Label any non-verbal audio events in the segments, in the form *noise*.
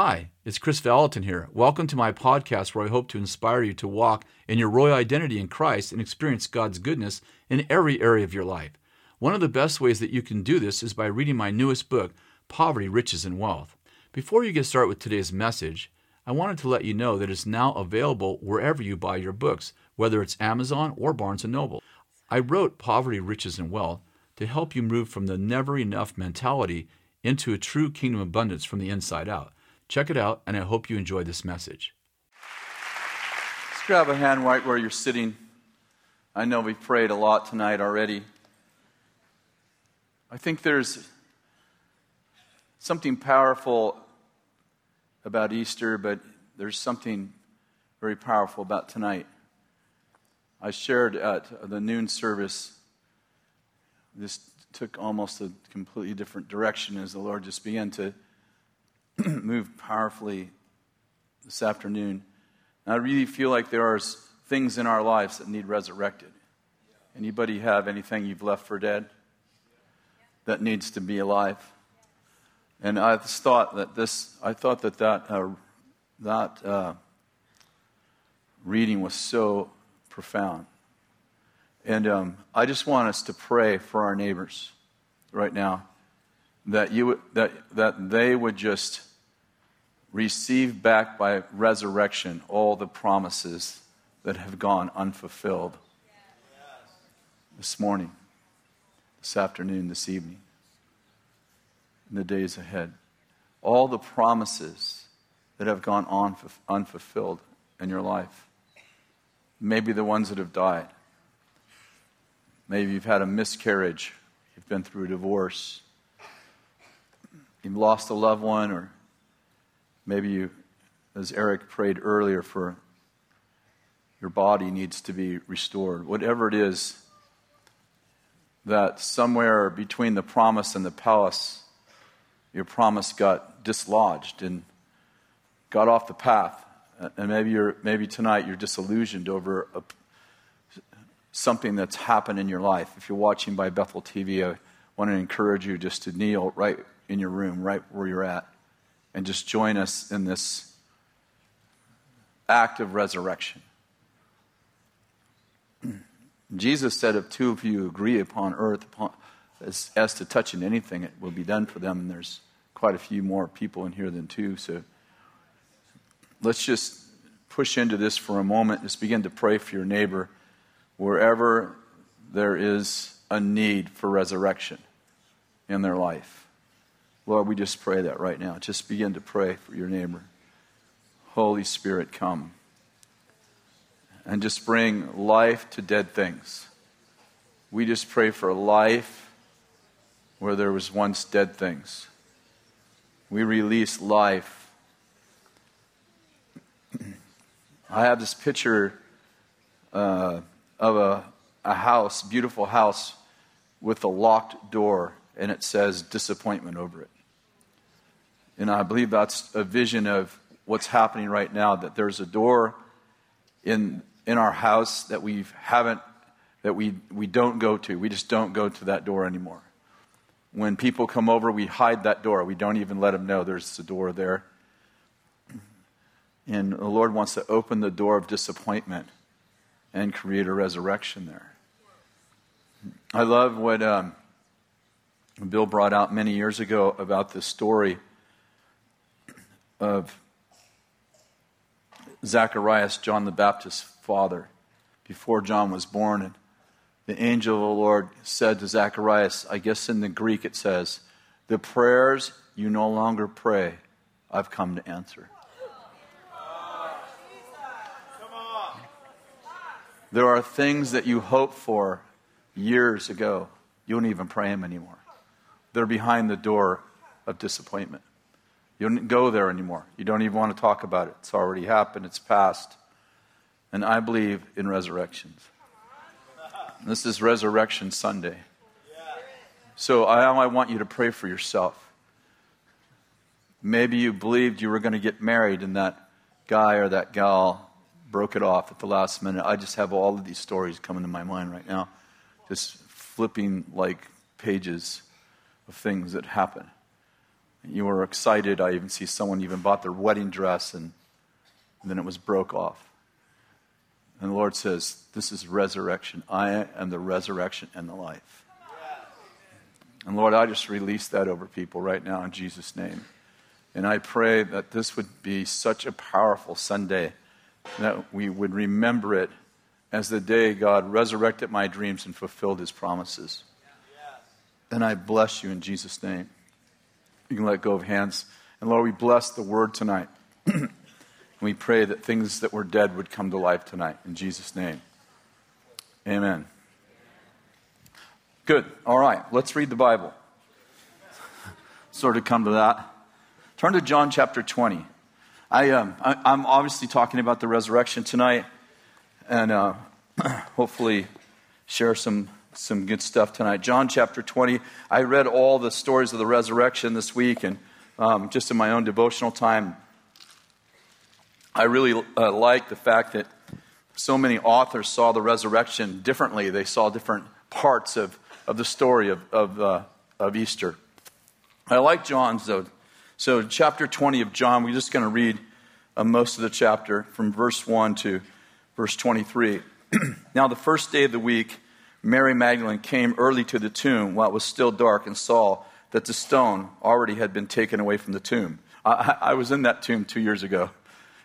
Hi, it's Kris Vallotton here. Welcome to my podcast where I hope to inspire you to walk in your royal identity in Christ and experience God's goodness in every area of your life. One of the best ways that you can do this is by reading my newest book, Poverty, Riches, and Wealth. Before you get started with today's message, I wanted to let you know that it's now available wherever you buy your books, whether it's Amazon or Barnes & Noble. I wrote Poverty, Riches, and Wealth to help you move from the never enough mentality into a true kingdom abundance from the inside out. Check it out, and I hope you enjoy this message. Let's grab a hand right where you're sitting. I know we prayed a lot tonight already. I think there's something powerful about Easter, but there's something very powerful about tonight. I shared at the noon service this took almost a completely different direction as the Lord just began to *clears throat* move powerfully this afternoon. And I really feel like there are things in our lives that need resurrected. Anybody have anything you've left for dead that needs to be alive? And I thought that this, I thought that that, uh, that uh, reading was so profound. And um, I just want us to pray for our neighbors right now that, you, that, that they would just receive back by resurrection all the promises that have gone unfulfilled this morning, this afternoon, this evening, in the days ahead. All the promises that have gone on unfulfilled in your life. Maybe the ones that have died. Maybe you've had a miscarriage, you've been through a divorce, you've lost a loved one, or maybe you, as Eric prayed earlier, for your body needs to be restored. Whatever it is, that somewhere between the promise and the palace, your promise got dislodged and got off the path. And maybe, you're, maybe tonight you're disillusioned over a, something that's happened in your life. If you're watching by Bethel TV, I want to encourage you just to kneel right in your room, right where you're at, and just join us in this act of resurrection. *clears throat* Jesus said, If two of you agree upon earth upon, as, as to touching anything, it will be done for them. And there's quite a few more people in here than two. So let's just push into this for a moment. Just begin to pray for your neighbor wherever there is a need for resurrection in their life. Lord, we just pray that right now. Just begin to pray for your neighbor. Holy Spirit, come and just bring life to dead things. We just pray for life where there was once dead things. We release life. I have this picture uh, of a, a house, beautiful house, with a locked door, and it says disappointment over it. And I believe that's a vision of what's happening right now that there's a door in, in our house that we haven't, that we, we don't go to. We just don't go to that door anymore. When people come over, we hide that door. We don't even let them know there's a door there. And the Lord wants to open the door of disappointment and create a resurrection there. I love what um, Bill brought out many years ago about this story of Zacharias, John the Baptist's father, before John was born. And the angel of the Lord said to Zacharias, I guess in the Greek it says, The prayers you no longer pray, I've come to answer. There are things that you hoped for years ago. You don't even pray them anymore. They're behind the door of disappointment. You don't go there anymore. You don't even want to talk about it. It's already happened, it's past. And I believe in resurrections. This is Resurrection Sunday. So I, I want you to pray for yourself. Maybe you believed you were going to get married and that guy or that gal broke it off at the last minute. I just have all of these stories coming to my mind right now, just flipping like pages of things that happen. You were excited. I even see someone even bought their wedding dress and, and then it was broke off. And the Lord says, This is resurrection. I am the resurrection and the life. And Lord, I just release that over people right now in Jesus' name. And I pray that this would be such a powerful Sunday that we would remember it as the day God resurrected my dreams and fulfilled his promises. And I bless you in Jesus' name. You can let go of hands. And Lord, we bless the word tonight. *clears throat* and we pray that things that were dead would come to life tonight in Jesus' name. Amen. Good. All right. Let's read the Bible. *laughs* sort of come to that. Turn to John chapter 20. I, um, I, am obviously talking about the resurrection tonight, and uh, *clears throat* hopefully share some, some good stuff tonight. John chapter 20. I read all the stories of the resurrection this week, and um, just in my own devotional time, I really uh, like the fact that so many authors saw the resurrection differently. They saw different parts of, of the story of, of, uh, of Easter. I like John's, though. So, chapter 20 of John, we're just going to read uh, most of the chapter from verse 1 to verse 23. *clears throat* now, the first day of the week, Mary Magdalene came early to the tomb while it was still dark and saw that the stone already had been taken away from the tomb. I, I was in that tomb two years ago.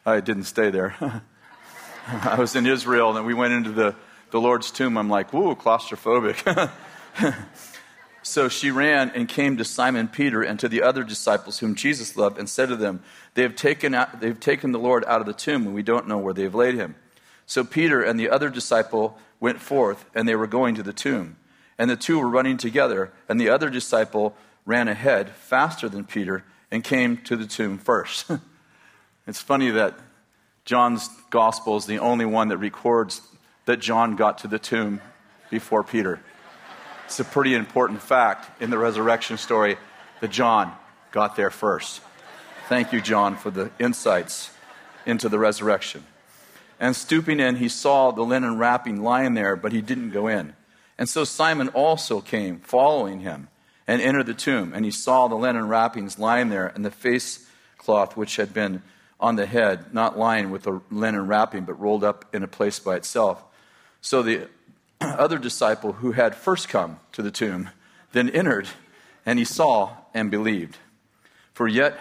I didn't stay there. *laughs* I was in Israel, and we went into the, the Lord's tomb. I'm like, whoa, claustrophobic. *laughs* So she ran and came to Simon Peter and to the other disciples whom Jesus loved and said to them, They have taken, out, they have taken the Lord out of the tomb, and we don't know where they have laid him. So Peter and the other disciple went forth, and they were going to the tomb. And the two were running together, and the other disciple ran ahead faster than Peter and came to the tomb first. *laughs* it's funny that John's gospel is the only one that records that John got to the tomb before Peter. It's a pretty important fact in the resurrection story that John got there first. Thank you, John, for the insights into the resurrection. And stooping in, he saw the linen wrapping lying there, but he didn't go in. And so Simon also came, following him, and entered the tomb. And he saw the linen wrappings lying there, and the face cloth which had been on the head, not lying with the linen wrapping, but rolled up in a place by itself. So the *clears throat* other disciple who had first come to the tomb then entered, and he saw and believed. For yet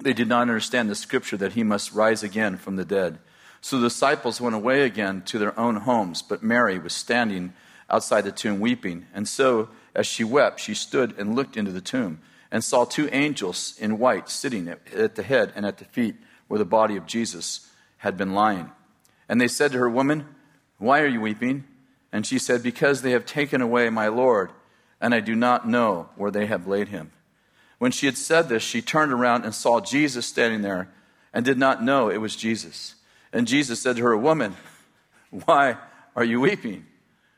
they did not understand the scripture that he must rise again from the dead. So the disciples went away again to their own homes, but Mary was standing outside the tomb weeping. And so, as she wept, she stood and looked into the tomb and saw two angels in white sitting at the head and at the feet where the body of Jesus had been lying. And they said to her, Woman, why are you weeping? And she said, Because they have taken away my Lord, and I do not know where they have laid him. When she had said this, she turned around and saw Jesus standing there and did not know it was Jesus. And Jesus said to her, Woman, why are you weeping?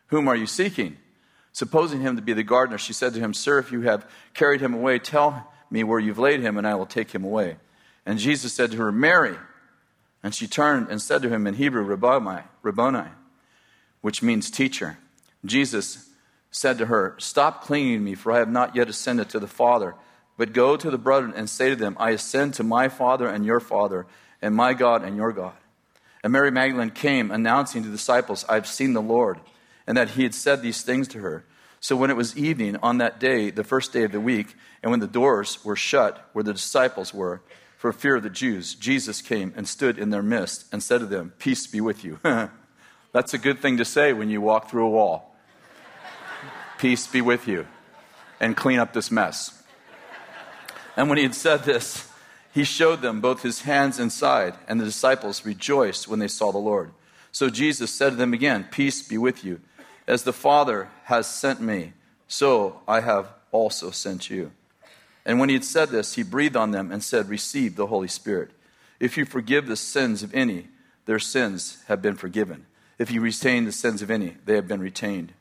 Whom are you seeking? Supposing him to be the gardener, she said to him, Sir, if you have carried him away, tell me where you've laid him, and I will take him away. And Jesus said to her, Mary. And she turned and said to him in Hebrew, Rabboni, which means teacher. Jesus said to her, Stop clinging to me, for I have not yet ascended to the Father. But go to the brethren and say to them, I ascend to my Father and your Father, and my God and your God. And Mary Magdalene came, announcing to the disciples, I have seen the Lord, and that he had said these things to her. So when it was evening on that day, the first day of the week, and when the doors were shut where the disciples were, for fear of the Jews, Jesus came and stood in their midst and said to them, Peace be with you. *laughs* That's a good thing to say when you walk through a wall. *laughs* Peace be with you. And clean up this mess. And when he had said this, he showed them both his hands and side, and the disciples rejoiced when they saw the Lord. So Jesus said to them again, Peace be with you. As the Father has sent me, so I have also sent you. And when he had said this, he breathed on them and said, Receive the Holy Spirit. If you forgive the sins of any, their sins have been forgiven. If you retain the sins of any, they have been retained.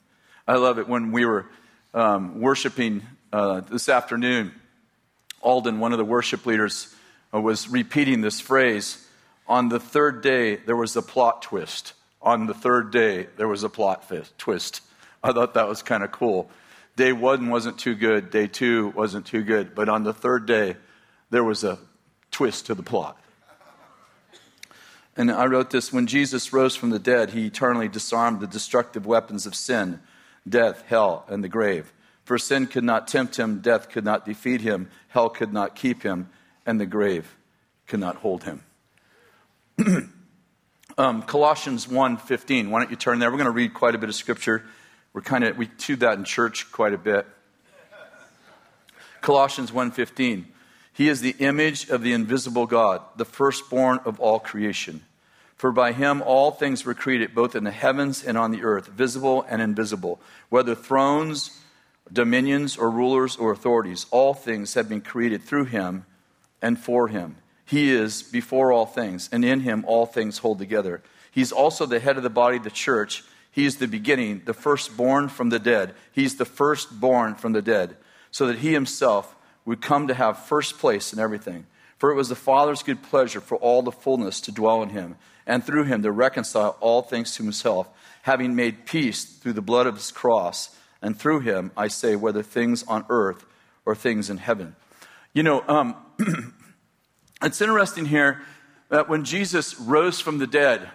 I love it when we were um, worshiping uh, this afternoon. Alden, one of the worship leaders, was repeating this phrase On the third day, there was a plot twist. On the third day, there was a plot twist. I thought that was kind of cool Day one wasn't too good, day two wasn't too good, but on the third day, there was a twist to the plot. And I wrote this when Jesus rose from the dead, he eternally disarmed the destructive weapons of sin, death, hell, and the grave. For sin could not tempt him, death could not defeat him, hell could not keep him, and the grave could not hold him. *clears throat* um, Colossians 1.15. Why don't you turn there? We're going to read quite a bit of scripture. We're kind of we chewed that in church quite a bit. Colossians 1.15. He is the image of the invisible God, the firstborn of all creation. For by him all things were created, both in the heavens and on the earth, visible and invisible, whether thrones, dominions, or rulers or authorities. All things have been created through him and for him. He is before all things, and in him all things hold together. He's also the head of the body, the church. He is the beginning, the firstborn from the dead. He's the firstborn from the dead, so that he himself would come to have first place in everything. For it was the Father's good pleasure for all the fullness to dwell in him, and through him to reconcile all things to himself, having made peace through the blood of his cross. And through him, I say, whether things on earth or things in heaven. You know, um, *clears throat* it's interesting here that when Jesus rose from the dead,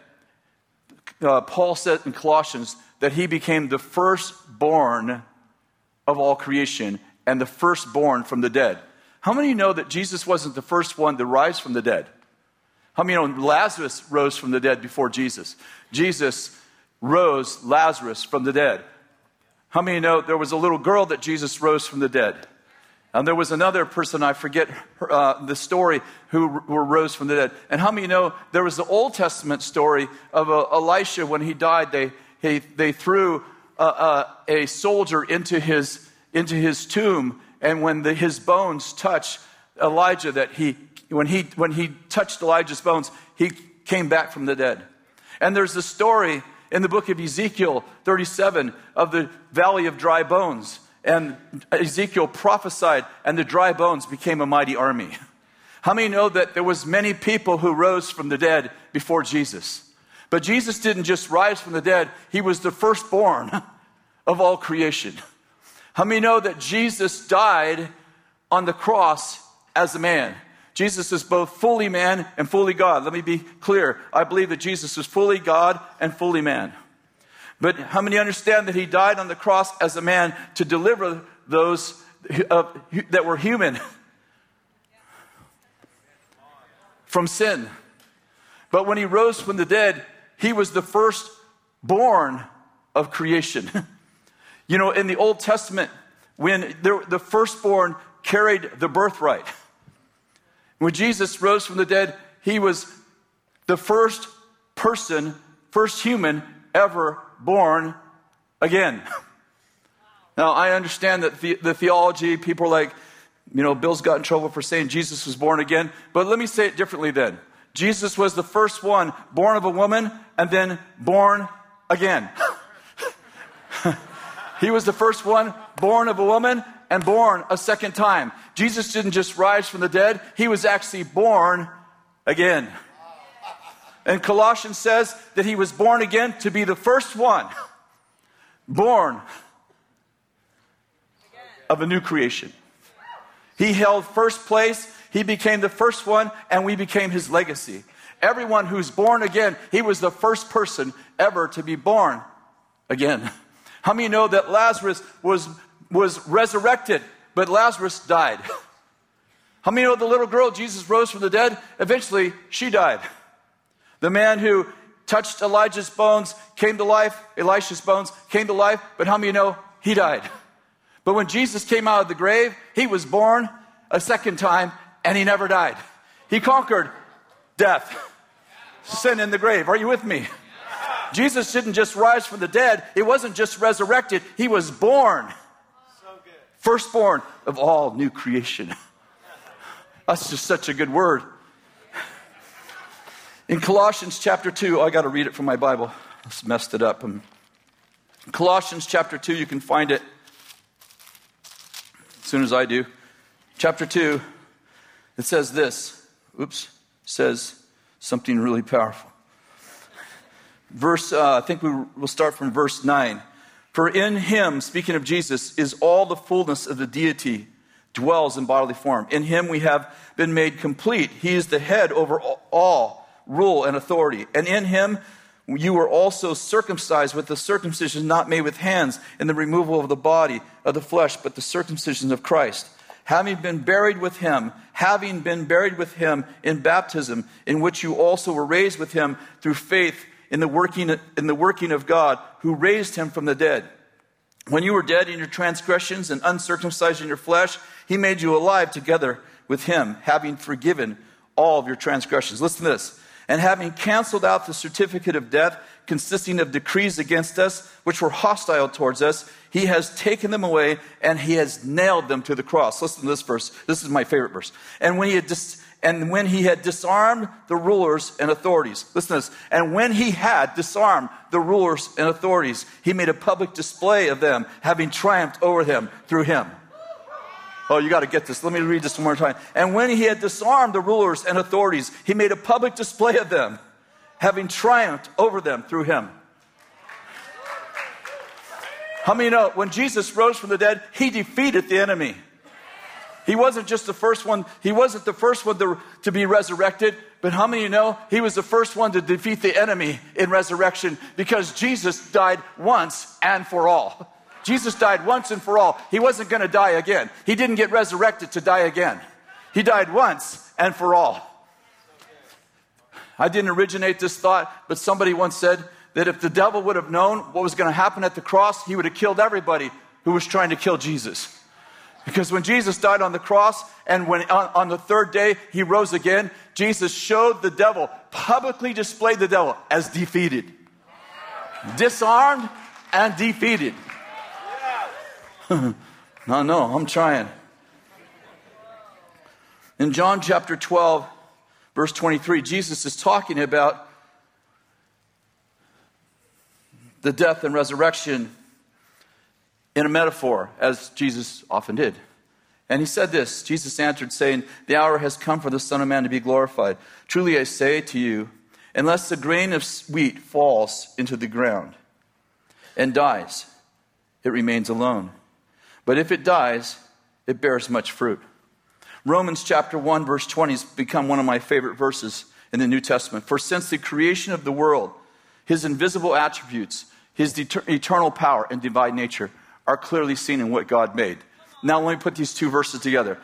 uh, Paul said in Colossians that he became the firstborn of all creation and the firstborn from the dead. How many know that Jesus wasn't the first one to rise from the dead? How many know Lazarus rose from the dead before Jesus? Jesus rose Lazarus from the dead. How many know there was a little girl that Jesus rose from the dead? And there was another person, I forget her, uh, the story, who, who, rose from the dead. And how many know there was the Old Testament story of uh, Elisha when he died? They, he, they threw uh, uh a soldier into his, into his tomb, and when the, his bones touched Elijah, that he, when, he, when he touched Elijah's bones, he came back from the dead. And there's the story in the book of Ezekiel 37 of the valley of dry bones and Ezekiel prophesied, and the dry bones became a mighty army. How many know that there was many people who rose from the dead before Jesus? But Jesus didn't just rise from the dead, he was the firstborn of all creation. How many know that Jesus died on the cross as a man? Jesus is both fully man and fully God. Let me be clear. I believe that Jesus is fully God and fully man. But how many understand that he died on the cross as a man to deliver those that were human from sin? But when he rose from the dead, he was the firstborn of creation. *laughs* you know, in the Old Testament, when the firstborn carried the birthright, when Jesus rose from the dead, he was the first person, first human ever born again. *laughs* Now, I understand that the, the theology, people are like, you know, Bill's got in trouble for saying Jesus was born again, but let me say it differently then. Jesus was the first one born of a woman and then born again. *laughs* he was the first one born of a woman and born a second time. Jesus didn't just rise from the dead, he was actually born again. And Colossians says that he was born again to be the first one born of a new creation. He held first place, he became the first one, and we became his legacy. Everyone who's born again, he was the first person ever to be born again. How many know that Lazarus was, was resurrected, but Lazarus died? How many know the little girl Jesus rose from the dead? Eventually, she died. The man who touched Elijah's bones came to life, Elisha's bones came to life, but how many know he died? But when Jesus came out of the grave, he was born a second time and he never died. He conquered death, sin in the grave. Are you with me? Jesus didn't just rise from the dead, he wasn't just resurrected, he was born. Firstborn of all new creation. That's just such a good word. In Colossians chapter 2, I got to read it from my Bible. I just messed it up. In Colossians chapter 2, you can find it as soon as I do. Chapter 2, it says this. Oops, says something really powerful. Verse, uh, I think we will start from verse 9. For in him, speaking of Jesus, is all the fullness of the deity dwells in bodily form. In him we have been made complete. He is the head over all rule and authority. And in him you were also circumcised with the circumcision not made with hands in the removal of the body of the flesh, but the circumcision of Christ. Having been buried with him, having been buried with him in baptism, in which you also were raised with him through faith in the working, in the working of God, who raised him from the dead. When you were dead in your transgressions and uncircumcised in your flesh, he made you alive together with him, having forgiven all of your transgressions. Listen to this and having canceled out the certificate of death consisting of decrees against us, which were hostile towards us, he has taken them away and he has nailed them to the cross. Listen to this verse. This is my favorite verse. And when he had dis- and when he had disarmed the rulers and authorities, listen to this. And when he had disarmed the rulers and authorities, he made a public display of them, having triumphed over them through him. Oh, you got to get this. Let me read this one more time. And when he had disarmed the rulers and authorities, he made a public display of them, having triumphed over them through him. How many know when Jesus rose from the dead, he defeated the enemy? He wasn't just the first one, he wasn't the first one to, to be resurrected, but how many know he was the first one to defeat the enemy in resurrection because Jesus died once and for all. Jesus died once and for all. He wasn't going to die again. He didn't get resurrected to die again. He died once and for all. I didn't originate this thought, but somebody once said that if the devil would have known what was going to happen at the cross, he would have killed everybody who was trying to kill Jesus. Because when Jesus died on the cross and when on, on, the third day he rose again, Jesus showed the devil, publicly displayed the devil as defeated, disarmed and defeated. *laughs* no, no, I'm trying. In John chapter 12, verse 23, Jesus is talking about the death and resurrection in a metaphor, as Jesus often did. And he said this Jesus answered, saying, The hour has come for the Son of Man to be glorified. Truly I say to you, unless a grain of wheat falls into the ground and dies, it remains alone. But if it dies, it bears much fruit. Romans chapter 1, verse 20 has become one of my favorite verses in the New Testament. For since the creation of the world, his invisible attributes, his eternal power and divine nature are clearly seen in what God made. Now, let me put these two verses together.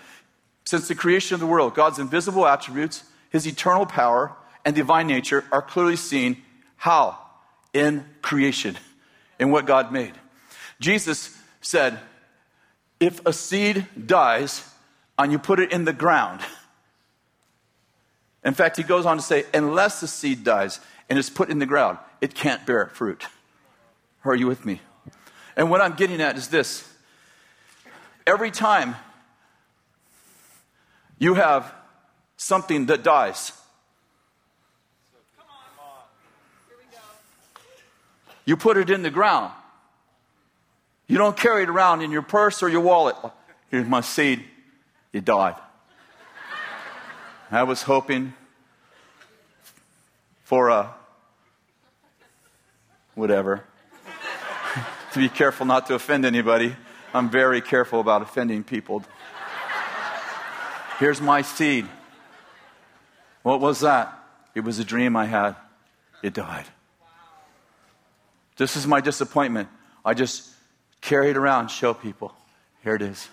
Since the creation of the world, God's invisible attributes, his eternal power, and divine nature are clearly seen how? In creation, in what God made. Jesus said, if a seed dies and you put it in the ground, in fact, he goes on to say, unless the seed dies and is put in the ground, it can't bear fruit. Are you with me? And what I'm getting at is this every time you have something that dies, you put it in the ground. You don't carry it around in your purse or your wallet. Here's my seed. It died. I was hoping for a whatever. *laughs* to be careful not to offend anybody. I'm very careful about offending people. Here's my seed. What was that? It was a dream I had. It died. This is my disappointment. I just Carry it around, show people. Here it is.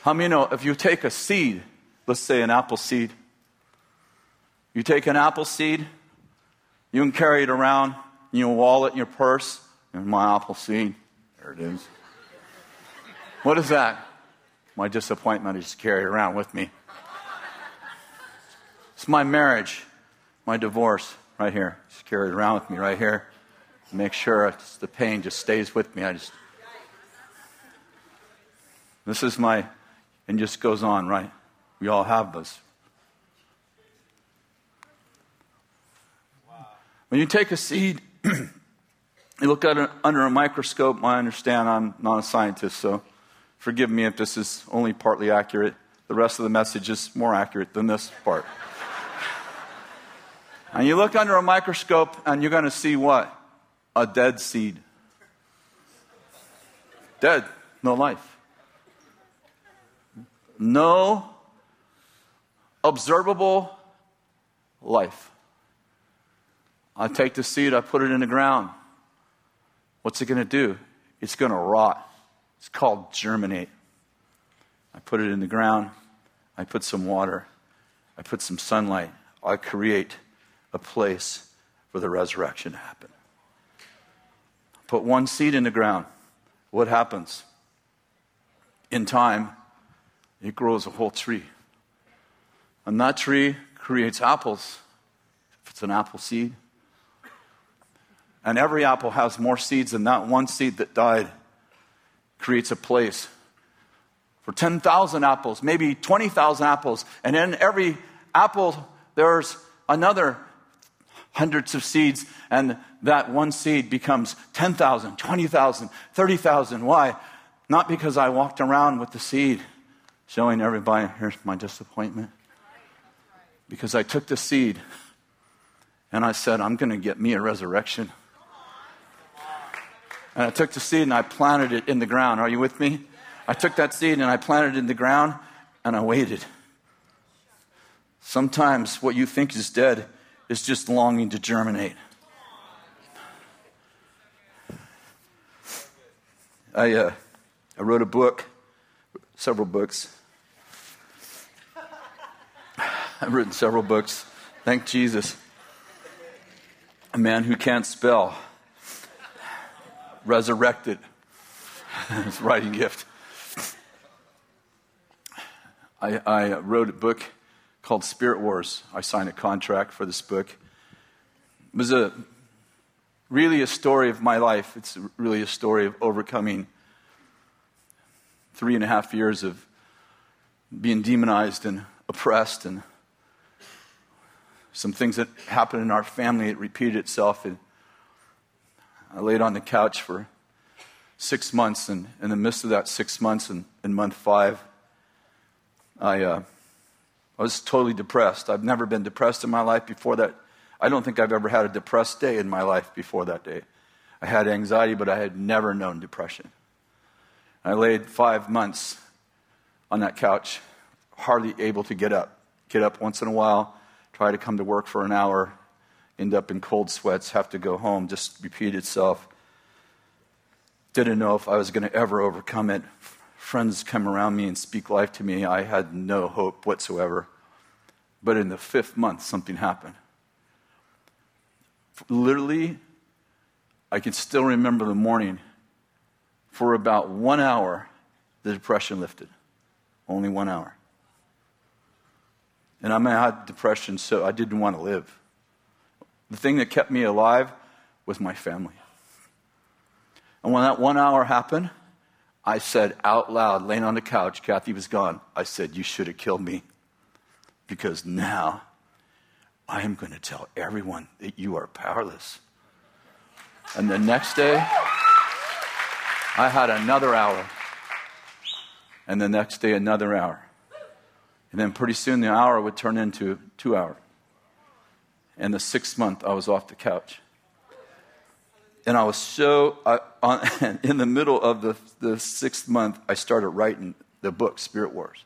How many know if you take a seed, let's say an apple seed, you take an apple seed, you can carry it around in your wallet, in your purse, and my apple seed. There it is. What is that? My disappointment is it around with me. It's my marriage, my divorce, right here. Just carry it around with me right here make sure the pain just stays with me. I just. This is my. And just goes on, right? We all have this. When you take a seed, *clears throat* you look at it under a microscope. I understand I'm not a scientist, so forgive me if this is only partly accurate. The rest of the message is more accurate than this part. *laughs* and you look under a microscope, and you're going to see what? A dead seed. Dead, no life. No observable life. I take the seed, I put it in the ground. What's it going to do? It's going to rot. It's called germinate. I put it in the ground. I put some water. I put some sunlight. I create a place for the resurrection to happen. Put one seed in the ground. What happens? In time, it grows a whole tree. And that tree creates apples, if it's an apple seed. And every apple has more seeds than that one seed that died creates a place for 10,000 apples, maybe 20,000 apples. And in every apple, there's another hundreds of seeds, and that one seed becomes 10,000, 20,000, 30,000. Why? Not because I walked around with the seed showing everybody, here's my disappointment. Because I took the seed and I said, I'm going to get me a resurrection. And I took the seed and I planted it in the ground. Are you with me? I took that seed and I planted it in the ground and I waited. Sometimes what you think is dead is just longing to germinate. I, uh, I wrote a book, several books. I've written several books. Thank Jesus. A man who can't spell, resurrected. *laughs* His writing gift. I, I wrote a book called Spirit Wars. I signed a contract for this book. It was a really a story of my life. It's really a story of overcoming three and a half years of being demonized and oppressed and some things that happened in our family it repeated itself and i laid on the couch for six months and in the midst of that six months and in month five I, uh, I was totally depressed. I've never been depressed in my life before that. I don't think I've ever had a depressed day in my life before that day. I had anxiety, but I had never known depression. I laid five months on that couch, hardly able to get up. Get up once in a while, try to come to work for an hour, end up in cold sweats, have to go home, just repeat itself. Didn't know if I was going to ever overcome it friends come around me and speak life to me, I had no hope whatsoever. But in the fifth month, something happened. Literally, I can still remember the morning. For about one hour, the depression lifted. Only one hour. And I, mean, I had depression, so I didn't want to live. The thing that kept me alive was my family. And when that one hour happened, I said out loud, laying on the couch, Kathy was gone. I said, You should have killed me because now I am going to tell everyone that you are powerless. And the next day, I had another hour. And the next day, another hour. And then pretty soon, the hour would turn into two hours. And the sixth month, I was off the couch and I was so, uh, on, *laughs* in the middle of the, the sixth month, I started writing the book, Spirit Wars.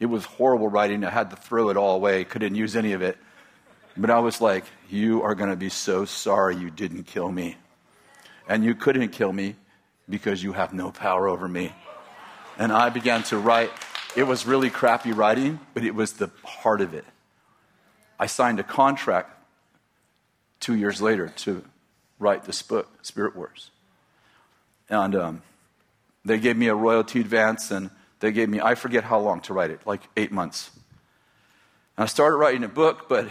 It was horrible writing. I had to throw it all away, couldn't use any of it. But I was like, You are going to be so sorry you didn't kill me. And you couldn't kill me because you have no power over me. And I began to write. It was really crappy writing, but it was the heart of it. I signed a contract two years later to write this book, Spirit Wars. And um, they gave me a royalty advance, and they gave me, I forget how long to write it, like eight months. And I started writing a book, but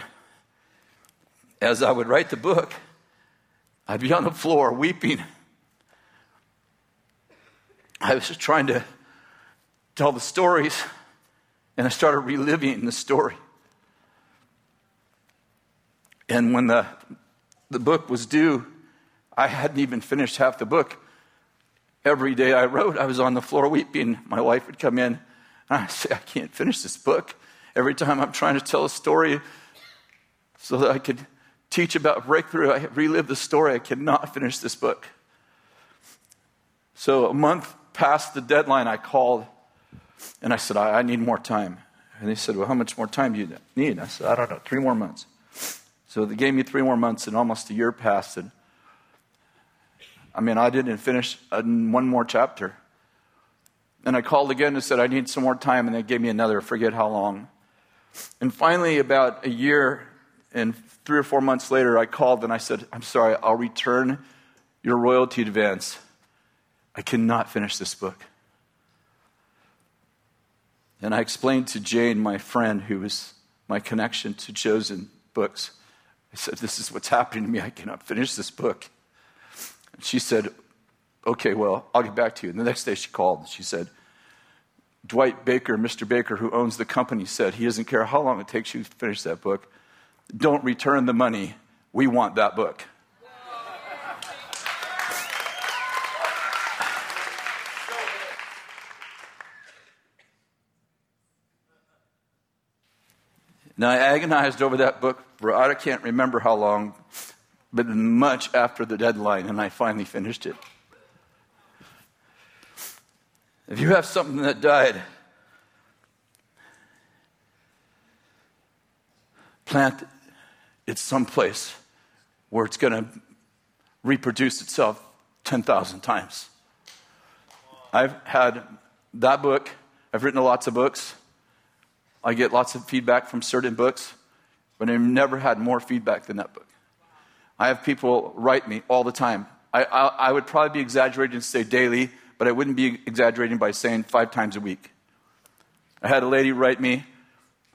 as I would write the book, I'd be on the floor weeping. I was trying to tell the stories, and I started reliving the story. And when the, the book was due, I hadn't even finished half the book. Every day I wrote, I was on the floor weeping. My wife would come in, and I'd say, I can't finish this book. Every time I'm trying to tell a story so that I could teach about breakthrough. I relive the story. I cannot finish this book. So a month past the deadline, I called and I said, I, I need more time. And they said, Well, how much more time do you need? I said, I don't know, three more months. So they gave me three more months, and almost a year passed. And I mean, I didn't finish one more chapter. And I called again and said, I need some more time, and they gave me another, forget how long. And finally, about a year and three or four months later, I called and I said, I'm sorry, I'll return your royalty advance. I cannot finish this book. And I explained to Jane, my friend, who was my connection to Chosen Books, I said, This is what's happening to me. I cannot finish this book. And she said, Okay, well, I'll get back to you. And the next day she called and she said, Dwight Baker, Mr. Baker, who owns the company, said he doesn't care how long it takes you to finish that book. Don't return the money. We want that book. Now, I agonized over that book for I can't remember how long, but much after the deadline, and I finally finished it. If you have something that died, plant it someplace where it's going to reproduce itself 10,000 times. I've had that book, I've written lots of books. I get lots of feedback from certain books, but I've never had more feedback than that book. I have people write me all the time. I, I, I would probably be exaggerating to say daily, but I wouldn't be exaggerating by saying five times a week. I had a lady write me,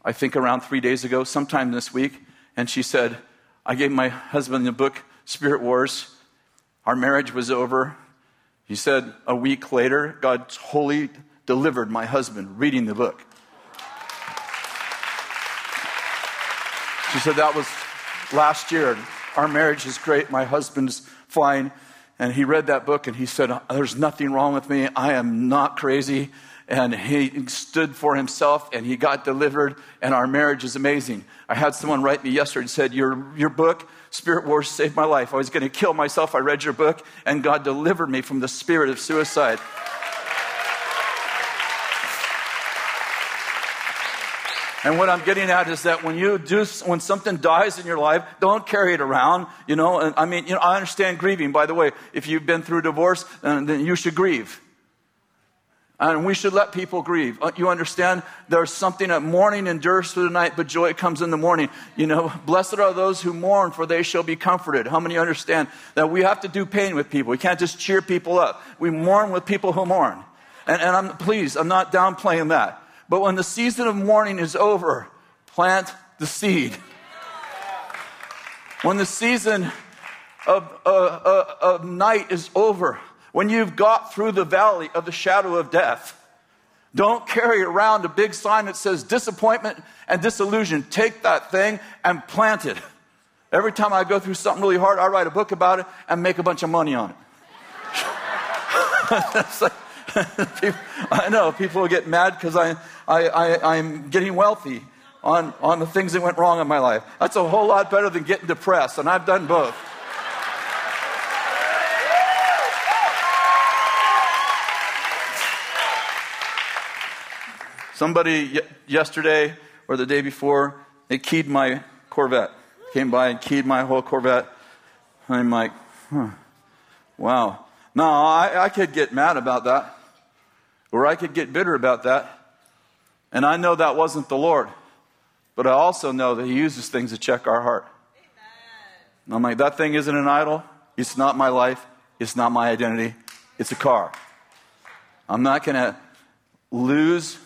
I think around three days ago, sometime this week, and she said, I gave my husband the book Spirit Wars. Our marriage was over. He said a week later, God wholly delivered my husband reading the book. She said that was last year. Our marriage is great. My husband's fine. And he read that book and he said, There's nothing wrong with me. I am not crazy. And he stood for himself and he got delivered, and our marriage is amazing. I had someone write me yesterday and said, Your, your book, Spirit Wars, saved my life. I was going to kill myself. I read your book, and God delivered me from the spirit of suicide. And what I'm getting at is that when you do, when something dies in your life, don't carry it around. You know, and I mean, you know, I understand grieving. By the way, if you've been through divorce, then you should grieve. And we should let people grieve. Uh, you understand? There's something that mourning endures through the night, but joy comes in the morning. You know, *laughs* blessed are those who mourn, for they shall be comforted. How many understand that we have to do pain with people? We can't just cheer people up. We mourn with people who mourn. And, and I'm, please, I'm not downplaying that. But when the season of mourning is over, plant the seed. When the season of, uh, uh, of night is over, when you've got through the valley of the shadow of death, don't carry around a big sign that says disappointment and disillusion. Take that thing and plant it. Every time I go through something really hard, I write a book about it and make a bunch of money on it. *laughs* *laughs* I know people get mad because I, I, I, I'm getting wealthy on, on the things that went wrong in my life. That's a whole lot better than getting depressed, and I've done both. Somebody y- yesterday or the day before, they keyed my Corvette. Came by and keyed my whole Corvette. I'm like, huh, wow. No, I, I could get mad about that. Or I could get bitter about that. And I know that wasn't the Lord. But I also know that He uses things to check our heart. Amen. I'm like, that thing isn't an idol. It's not my life. It's not my identity. It's a car. I'm not going to lose.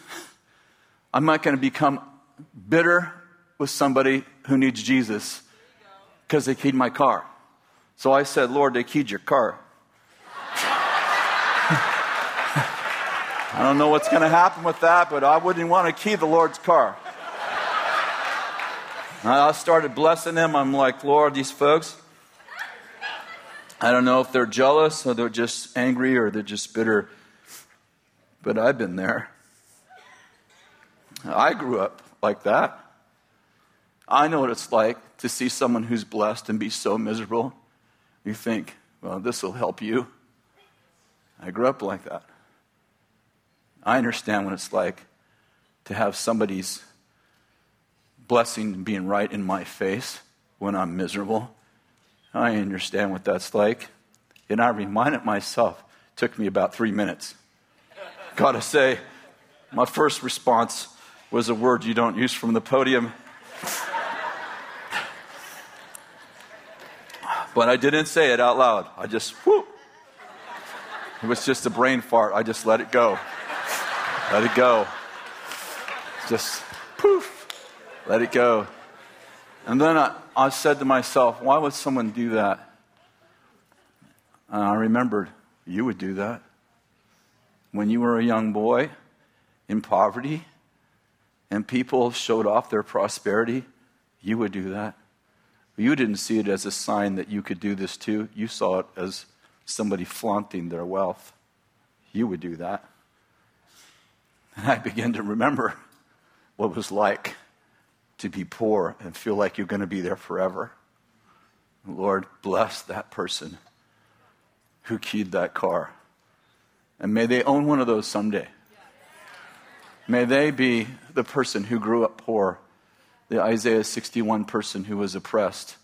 I'm not going to become bitter with somebody who needs Jesus because they keyed my car. So I said, Lord, they keyed your car. *laughs* I don't know what's going to happen with that, but I wouldn't want to key the Lord's car. I started blessing them. I'm like, Lord, these folks, I don't know if they're jealous or they're just angry or they're just bitter, but I've been there. I grew up like that. I know what it's like to see someone who's blessed and be so miserable. You think, well, this will help you. I grew up like that. I understand what it's like to have somebody's blessing being right in my face when I'm miserable. I understand what that's like. And I reminded myself, it took me about three minutes. Gotta say, my first response was a word you don't use from the podium. But I didn't say it out loud. I just, whoop. It was just a brain fart. I just let it go. Let it go. Just poof. Let it go. And then I, I said to myself, why would someone do that? And I remembered, you would do that. When you were a young boy in poverty and people showed off their prosperity, you would do that. You didn't see it as a sign that you could do this too. You saw it as somebody flaunting their wealth. You would do that. And I began to remember what it was like to be poor and feel like you're going to be there forever. Lord, bless that person who keyed that car. And may they own one of those someday. May they be the person who grew up poor the Isaiah 61 person who was oppressed,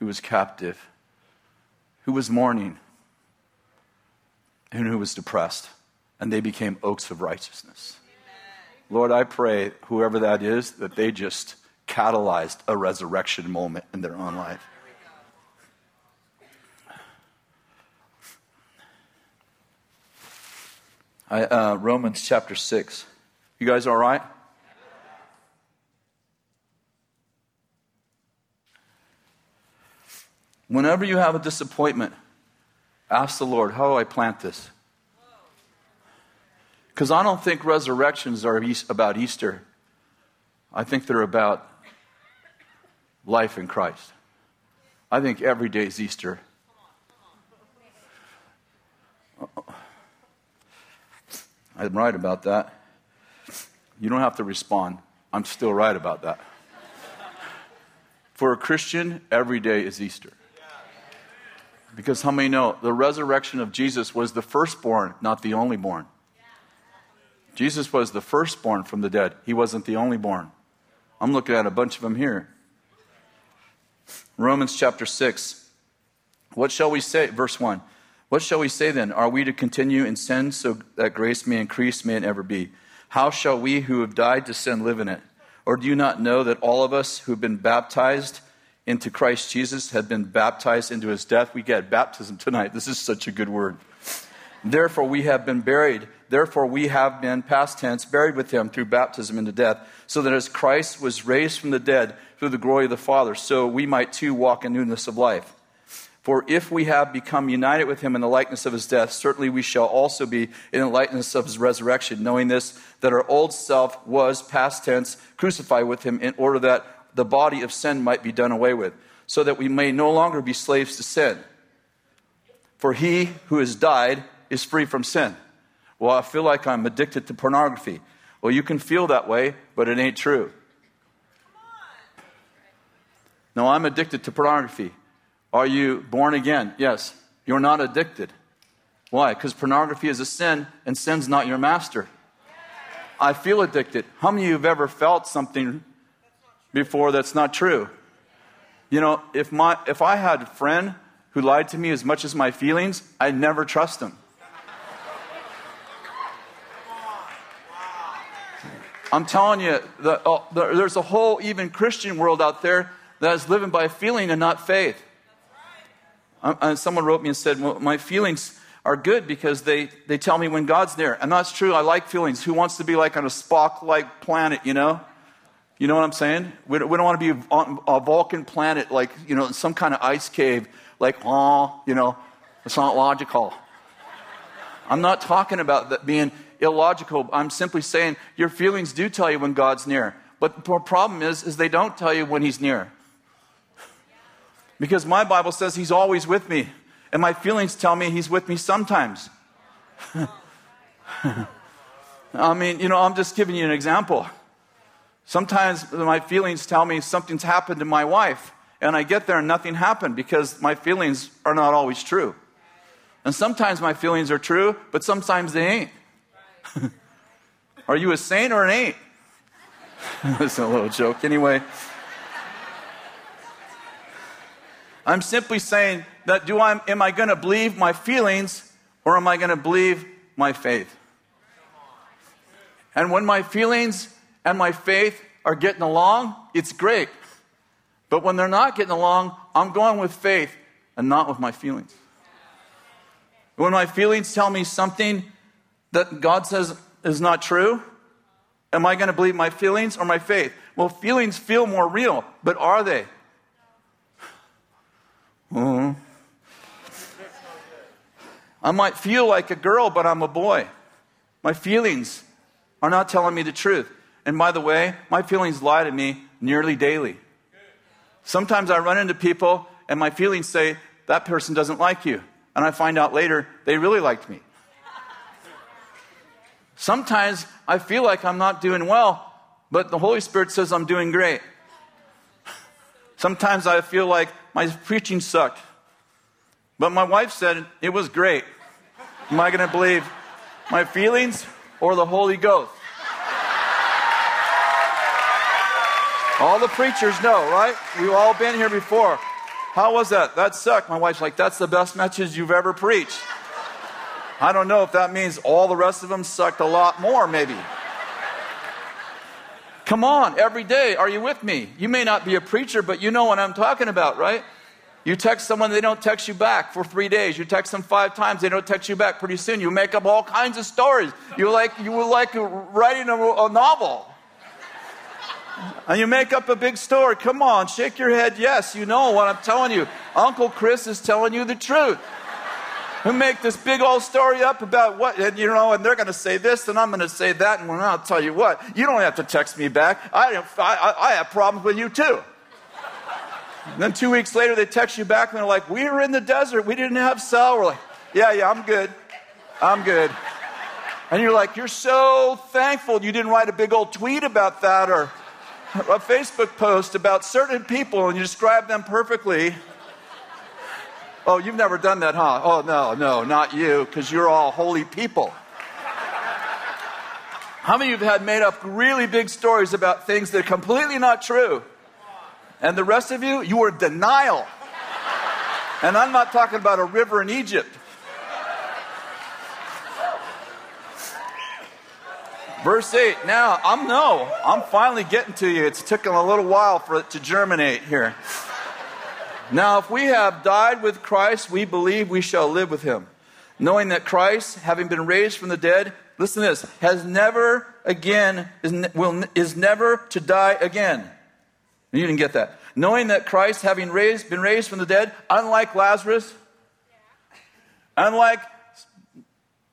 who was captive, who was mourning, and who was depressed. And they became oaks of righteousness. Lord, I pray, whoever that is, that they just catalyzed a resurrection moment in their own life. I, uh, Romans chapter 6. You guys all right? Whenever you have a disappointment, ask the Lord, how do I plant this? Because I don't think resurrections are about Easter. I think they're about life in Christ. I think every day is Easter. I'm right about that. You don't have to respond. I'm still right about that. For a Christian, every day is Easter. Because how many know the resurrection of Jesus was the firstborn, not the only born? Jesus was the firstborn from the dead. He wasn't the only born. I'm looking at a bunch of them here. Romans chapter 6. What shall we say? Verse 1. What shall we say then? Are we to continue in sin so that grace may increase? May it ever be. How shall we who have died to sin live in it? Or do you not know that all of us who have been baptized into Christ Jesus, have been baptized into his death. We get baptism tonight. This is such a good word. Therefore, we have been buried. Therefore, we have been, past tense, buried with him through baptism into death, so that as Christ was raised from the dead through the glory of the Father, so we might too walk in newness of life. For if we have become united with him in the likeness of his death, certainly we shall also be in the likeness of his resurrection, knowing this, that our old self was, past tense, crucified with him in order that the body of sin might be done away with, so that we may no longer be slaves to sin. For he who has died is free from sin. Well, I feel like I'm addicted to pornography. Well, you can feel that way, but it ain't true. No, I'm addicted to pornography. Are you born again? Yes. You're not addicted. Why? Because pornography is a sin, and sin's not your master. I feel addicted. How many of you have ever felt something before that's not true. You know, if, my, if I had a friend who lied to me as much as my feelings, I'd never trust him. I'm telling you, the, uh, the, there's a whole even Christian world out there that is living by feeling and not faith. Um, and someone wrote me and said, well, My feelings are good because they, they tell me when God's there. And that's true. I like feelings. Who wants to be like on a Spock like planet, you know? You know what I'm saying? We don't, we don't want to be on a Vulcan planet like, you know, some kind of ice cave, like, oh, you know, it's not logical. I'm not talking about that being illogical. I'm simply saying your feelings do tell you when God's near. But the problem is, is they don't tell you when He's near. Because my Bible says He's always with me. And my feelings tell me He's with me sometimes. *laughs* I mean, you know, I'm just giving you an example. Sometimes my feelings tell me something's happened to my wife, and I get there and nothing happened because my feelings are not always true. And sometimes my feelings are true, but sometimes they ain't. *laughs* are you a saint or an ain't? *laughs* That's a little joke. Anyway, I'm simply saying that do I, am I going to believe my feelings or am I going to believe my faith? And when my feelings and my faith are getting along, it's great. But when they're not getting along, I'm going with faith and not with my feelings. When my feelings tell me something that God says is not true, am I going to believe my feelings or my faith? Well, feelings feel more real, but are they? Mm-hmm. I might feel like a girl, but I'm a boy. My feelings are not telling me the truth. And by the way, my feelings lie to me nearly daily. Sometimes I run into people and my feelings say, that person doesn't like you. And I find out later they really liked me. Sometimes I feel like I'm not doing well, but the Holy Spirit says I'm doing great. Sometimes I feel like my preaching sucked, but my wife said it was great. Am I going to believe my feelings or the Holy Ghost? All the preachers know, right? We've all been here before. How was that? That sucked. My wife's like, that's the best message you've ever preached. I don't know if that means all the rest of them sucked a lot more, maybe. Come on, every day. Are you with me? You may not be a preacher, but you know what I'm talking about, right? You text someone, they don't text you back for three days. You text them five times, they don't text you back. Pretty soon, you make up all kinds of stories. You're like, you were like writing a, a novel. And you make up a big story. Come on, shake your head. Yes, you know what I'm telling you. Uncle Kris is telling you the truth. Who make this big old story up about what, and you know, and they're going to say this, and I'm going to say that, and well, I'll tell you what, you don't have to text me back. I, I, I have problems with you too. And then two weeks later, they text you back, and they're like, We were in the desert. We didn't have cell. We're like, Yeah, yeah, I'm good. I'm good. And you're like, You're so thankful you didn't write a big old tweet about that or a Facebook post about certain people and you describe them perfectly. Oh, you've never done that, huh? Oh, no, no, not you, because you're all holy people. How many of you have had made up really big stories about things that are completely not true? And the rest of you, you were denial. And I'm not talking about a river in Egypt. Verse 8. Now, I'm no, I'm finally getting to you. It's taken a little while for it to germinate here. Now, if we have died with Christ, we believe we shall live with him. Knowing that Christ, having been raised from the dead, listen to this, has never again, is, will, is never to die again. You didn't get that. Knowing that Christ, having raised, been raised from the dead, unlike Lazarus, unlike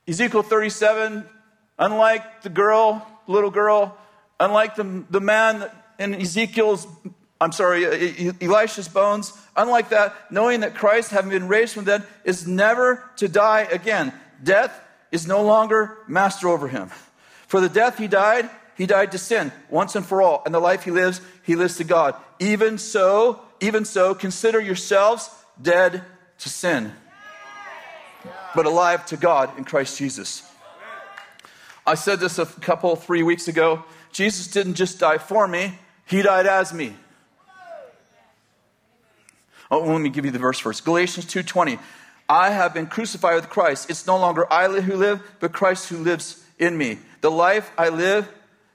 Ezekiel 37, unlike the girl, little girl, unlike the, the man in Ezekiel's, I'm sorry, Elisha's bones, unlike that, knowing that Christ, having been raised from the dead, is never to die again. Death is no longer master over him. For the death he died, he died to sin once and for all. And the life he lives, he lives to God. Even so, even so, consider yourselves dead to sin, but alive to God in Christ Jesus. I said this a couple, three weeks ago. Jesus didn't just die for me, he died as me. Oh, let me give you the verse first. Galatians 2:20. I have been crucified with Christ. It's no longer I who live, but Christ who lives in me. The life I live,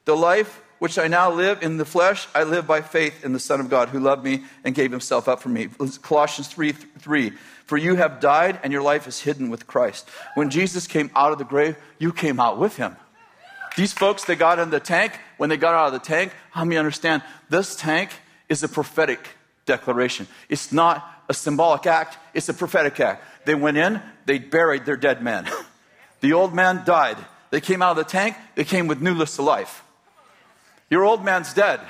the life which I now live in the flesh, I live by faith in the Son of God who loved me and gave himself up for me. Colossians 3 3. For you have died and your life is hidden with Christ. When Jesus came out of the grave, you came out with him. These folks, they got in the tank. When they got out of the tank, how many understand this tank is a prophetic declaration? It's not a symbolic act, it's a prophetic act. They went in, they buried their dead man. *laughs* the old man died. They came out of the tank, they came with newness to life. Your old man's dead.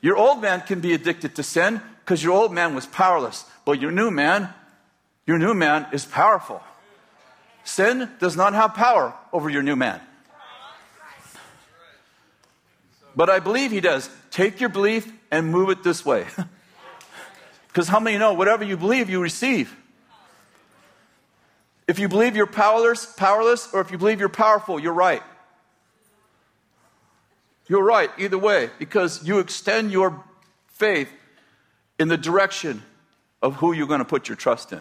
Your old man can be addicted to sin because your old man was powerless. But your new man, your new man is powerful. Sin does not have power over your new man. But I believe he does. Take your belief and move it this way. *laughs* Because how many know whatever you believe, you receive? If you believe you're powerless, powerless, or if you believe you're powerful, you're right. You're right either way because you extend your faith in the direction of who you're going to put your trust in.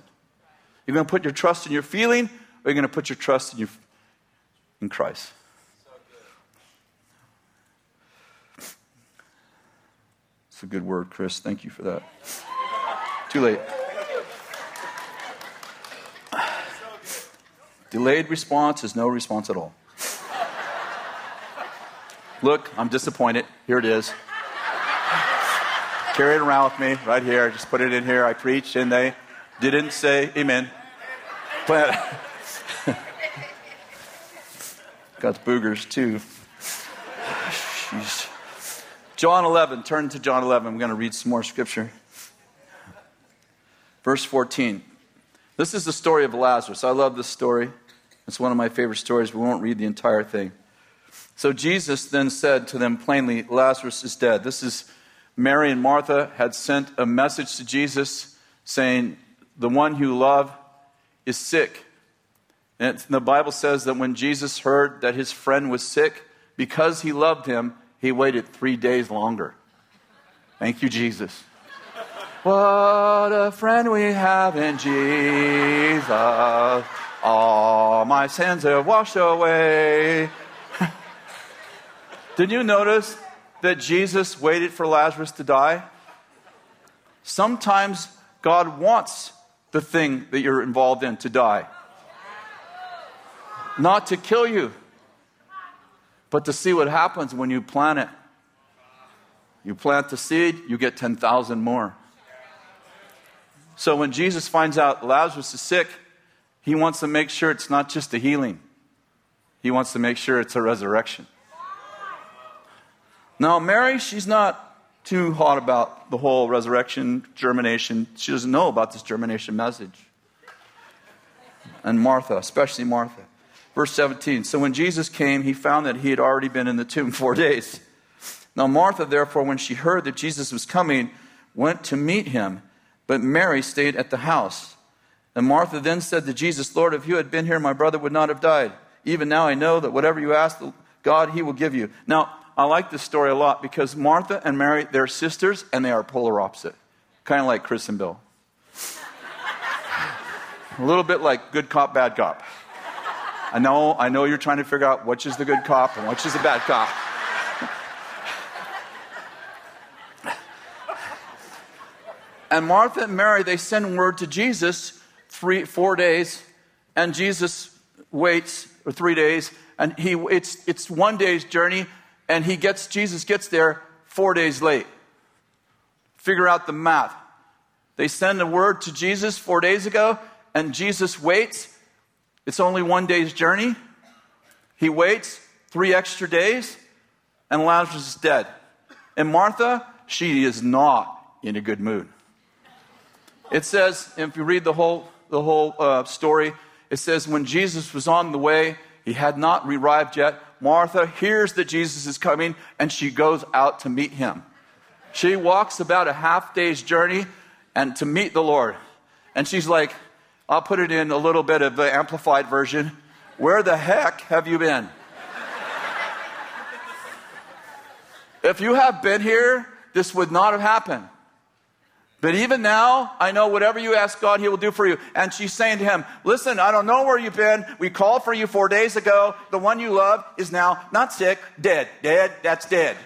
You're going to put your trust in your feeling, or you're going to put your trust in, your, in Christ. It's a good word, Kris. Thank you for that. Too late. Delayed response is no response at all. Look, I'm disappointed. Here it is. Carry it around with me right here. I just put it in here. I preached and they didn't say amen. But *laughs* got boogers too. Jeez. John 11. Turn to John 11. I'm going to read some more scripture. Verse 14. This is the story of Lazarus. I love this story. It's one of my favorite stories. We won't read the entire thing. So Jesus then said to them plainly, Lazarus is dead. This is Mary and Martha had sent a message to Jesus saying, The one you love is sick. And the Bible says that when Jesus heard that his friend was sick, because he loved him, he waited three days longer. Thank you, Jesus. what a friend we have in Jesus. All my sins are washed away. *laughs* Did you notice that Jesus waited for Lazarus to die? Sometimes God wants the thing that you're involved in to die. Not to kill you, but to see what happens when you plant it. You plant the seed, you get 10,000 more. So when Jesus finds out Lazarus is sick, he wants to make sure it's not just a healing, he wants to make sure it's a resurrection. Now, Mary, she's not too hot about the whole resurrection, germination. She doesn't know about this germination message. And Martha, especially Martha. Verse 17 So when Jesus came, he found that he had already been in the tomb four days. Now, Martha, therefore, when she heard that Jesus was coming, went to meet him, but Mary stayed at the house. And Martha then said to Jesus, Lord, if you had been here, my brother would not have died. Even now I know that whatever you ask God, he will give you. Now, I like this story a lot because Martha and Mary, they're sisters and they are polar opposite. Kind of like Kris and Bill. *laughs* a little bit like good cop, bad cop. I know, I know you're trying to figure out which is the good cop and which is the bad cop. and Martha and Mary, they send word to Jesus three, four days, and Jesus waits for three days, and he it's it's one day's journey, and he gets Jesus gets there four days late. Figure out the math. They send a word to Jesus four days ago, and Jesus waits. It's only one day's journey. He waits three extra days, and Lazarus is dead. And Martha, she is not in a good mood. It says, if you read the whole, the whole uh, story, it says, when Jesus was on the way, he had not arrived yet. Martha hears that Jesus is coming and she goes out to meet him. She walks about a half day's journey and to meet the Lord. And she's like, I'll put it in a little bit of the amplified version. Where the heck have you been? if you have been here, this would not have happened. But even now, I know whatever you ask God, He will do for you. And she's saying to him, Listen, I don't know where you've been. We called for you four days ago. The one you love is now not sick, dead. Dead, that's dead.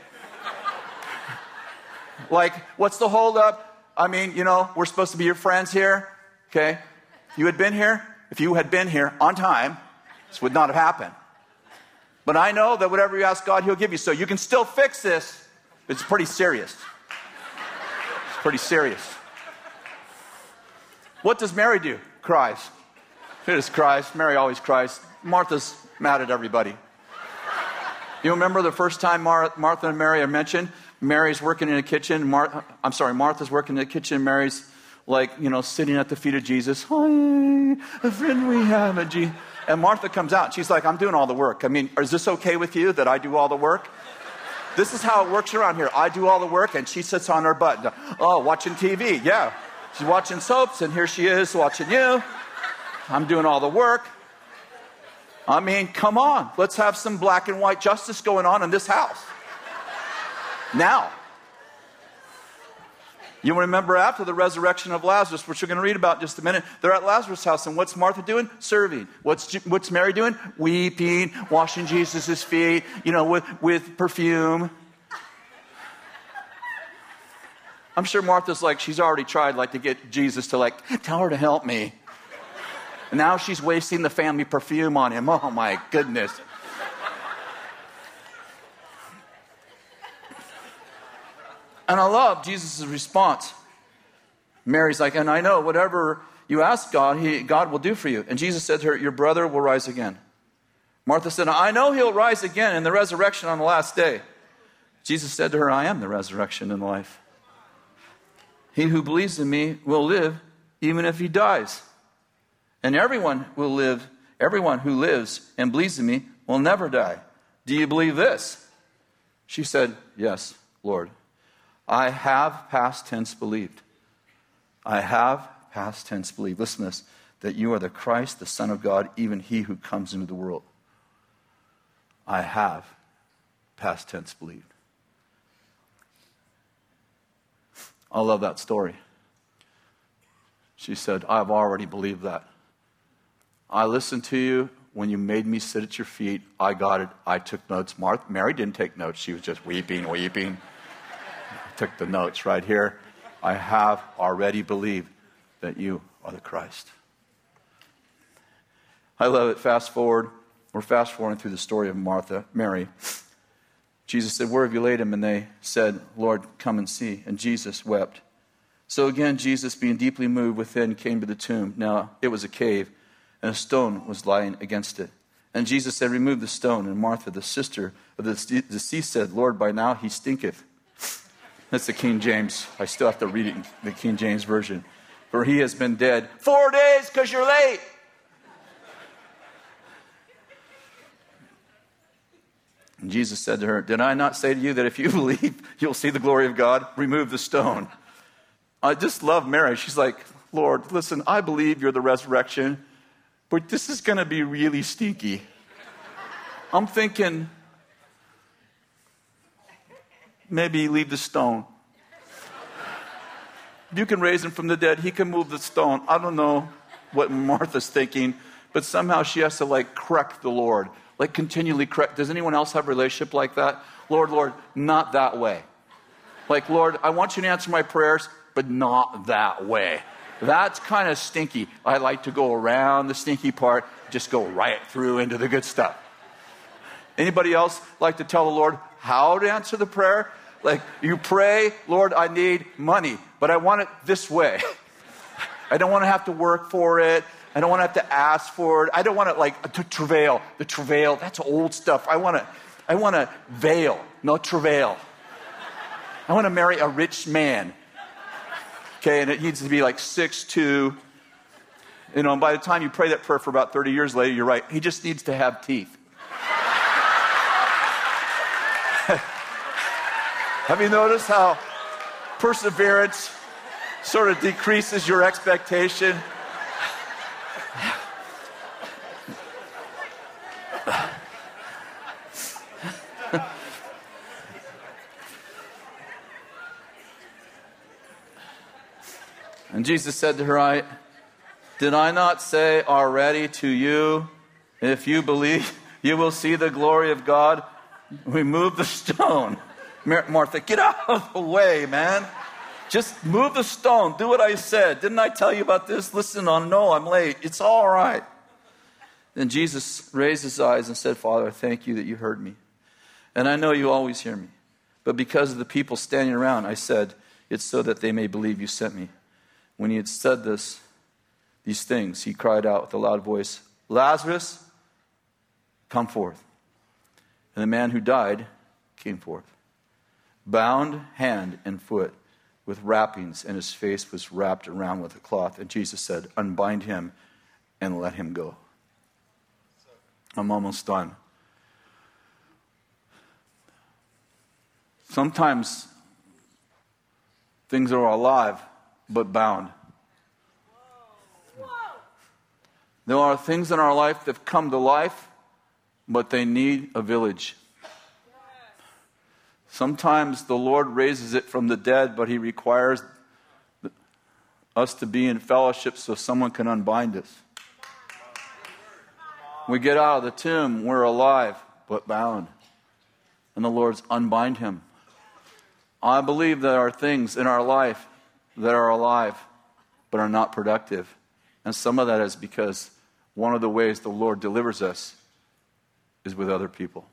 *laughs* like, what's the holdup? I mean, you know, we're supposed to be your friends here. Okay? You had been here, if you had been here on time, this would not have happened. But I know that whatever you ask God, He'll give you. So you can still fix this. It's pretty serious. It's pretty serious. What does Mary do? Cries. She just cries. Mary always cries. Martha's mad at everybody. You remember the first time Mar- Martha and Mary are mentioned? Mary's working in the kitchen. Mar- I'm sorry, Martha's working in the kitchen. Mary's like, you know, sitting at the feet of Jesus. Hi, a friend we have. And, G- and Martha comes out. She's like, I'm doing all the work. I mean, is this okay with you that I do all the work? This is how it works around here. I do all the work and she sits on her butt. Oh, watching TV. Yeah. She's watching soaps and here she is watching you. I'm doing all the work. I mean, come on. Let's have some black and white justice going on in this house. Now. You remember after the resurrection of Lazarus, which we're going to read about just a minute, they're at Lazarus' house, and what's Martha doing? Serving. What's, what's Mary doing? Weeping, washing Jesus' feet, you know, with, with perfume. I'm sure Martha's like, she's already tried like to get Jesus to like, tell her to help me. And now she's wasting the family perfume on him. Oh my goodness. And I love Jesus' response. Mary's like, and I know whatever you ask God, he, God will do for you. And Jesus said to her, Your brother will rise again. Martha said, I know he'll rise again in the resurrection on the last day. Jesus said to her, I am the resurrection and life. He who believes in me will live even if he dies. And everyone will live, everyone who lives and believes in me will never die. Do you believe this? She said, Yes, Lord. I have past tense believed. I have past tense believed. Listen to this that you are the Christ, the Son of God, even he who comes into the world. I have past tense believed. I love that story. She said, I've already believed that. I listened to you when you made me sit at your feet. I got it. I took notes. Martha, Mary didn't take notes. She was just weeping, weeping took the notes right here. I have already believed that you are the Christ. I love it. Fast forward. We're fast forwarding through the story of Martha, Mary. Jesus said, Where have you laid him? And they said, Lord, come and see. And Jesus wept. So again, Jesus, being deeply moved within, came to the tomb. Now it was a cave, and a stone was lying against it. And Jesus said, Remove the stone. And Martha, the sister of the deceased, said, Lord, by now he stinketh that's the King James. I still have to read it in the King James Version. For he has been dead four days because you're late. And Jesus said to her, Did I not say to you that if you *laughs* believe, you'll see the glory of God? Remove the stone. I just love Mary. She's like, Lord, listen, I believe you're the resurrection, but this is going to be really stinky. I'm thinking, maybe leave the stone. You can raise him from the dead. He can move the stone. I don't know what Martha's thinking, but somehow she has to like correct the Lord, like continually correct. Does anyone else have a relationship like that? Lord, Lord, not that way. Like, Lord, I want you to answer my prayers, but not that way. That's kind of stinky. I like to go around the stinky part, just go right through into the good stuff. Anybody else like to tell the Lord how to answer the prayer? Like you pray, Lord, I need money, but I want it this way. *laughs* I don't want to have to work for it. I don't want to have to ask for it. I don't want to like to travail. The travail, that's old stuff. I want to I want to veil, not travail. I want to marry a rich man. Okay, and it needs to be like six two. You know, and by the time you pray that prayer for about 30 years later, you're right. He just needs to have teeth. Have you noticed how perseverance sort of decreases your expectation? and Jesus said to her, I, Did I not say already to you, if you believe, you will see the glory of God? Remove the stone. Martha, get out of the way, man. Just move the stone. Do what I said. Didn't I tell you about this? Listen on. No, I'm late. It's all right. Then Jesus raised his eyes and said, Father, I thank you that you heard me. And I know you always hear me. But because of the people standing around, I said, It's so that they may believe you sent me. When he had said this, these things, he cried out with a loud voice, Lazarus, come forth. And the man who died came forth bound hand and foot with wrappings, and his face was wrapped around with a cloth. And Jesus said, Unbind him and let him go. I'm almost done. Sometimes things are alive but bound. There are things in our life that come to life, but they need a village. Sometimes the Lord raises it from the dead, but He requires us to be in fellowship so someone can unbind us. We get out of the tomb, we're alive, but bound. And the Lord's unbind him. I believe there are things in our life that are alive, but are not productive. And some of that is because one of the ways the Lord delivers us is with other people.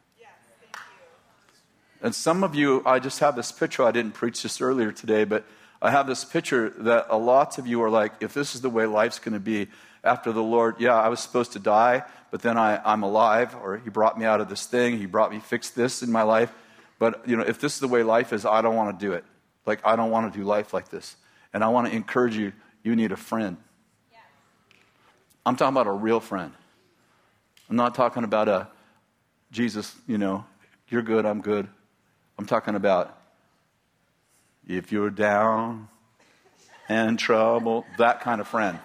And some of you, I just have this picture. I didn't preach this earlier today, but I have this picture that a lot of you are like, if this is the way life's going to be after the Lord, yeah, I was supposed to die, but then I, I'm alive, or He brought me out of this thing, He brought me, fixed this in my life. But, you know, if this is the way life is, I don't want to do it. Like, I don't want to do life like this. And I want to encourage you, you need a friend. I'm talking about a real friend. I'm not talking about a Jesus, you know, you're good, I'm good. I'm talking about if you're down and trouble, that kind of friend.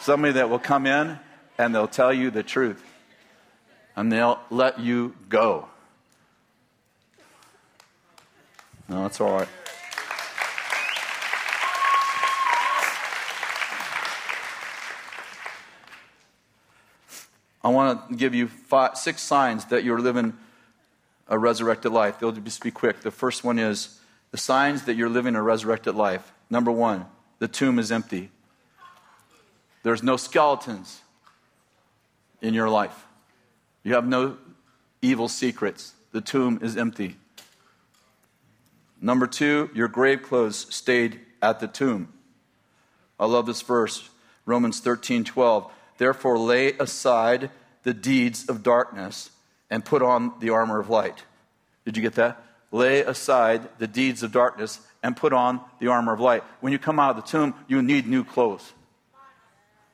Somebody that will come in and they'll tell you the truth and they'll let you go. No, that's all right. I want to give you five, six signs that you're living a resurrected life. They'll just be quick. The first one is the signs that you're living a resurrected life. Number one, the tomb is empty. There's no skeletons in your life. You have no evil secrets. The tomb is empty. Number two, your grave clothes stayed at the tomb. I love this verse, Romans 13 12. Therefore, lay aside the deeds of darkness and put on the armor of light. Did you get that? Lay aside the deeds of darkness and put on the armor of light. When you come out of the tomb, you need new clothes.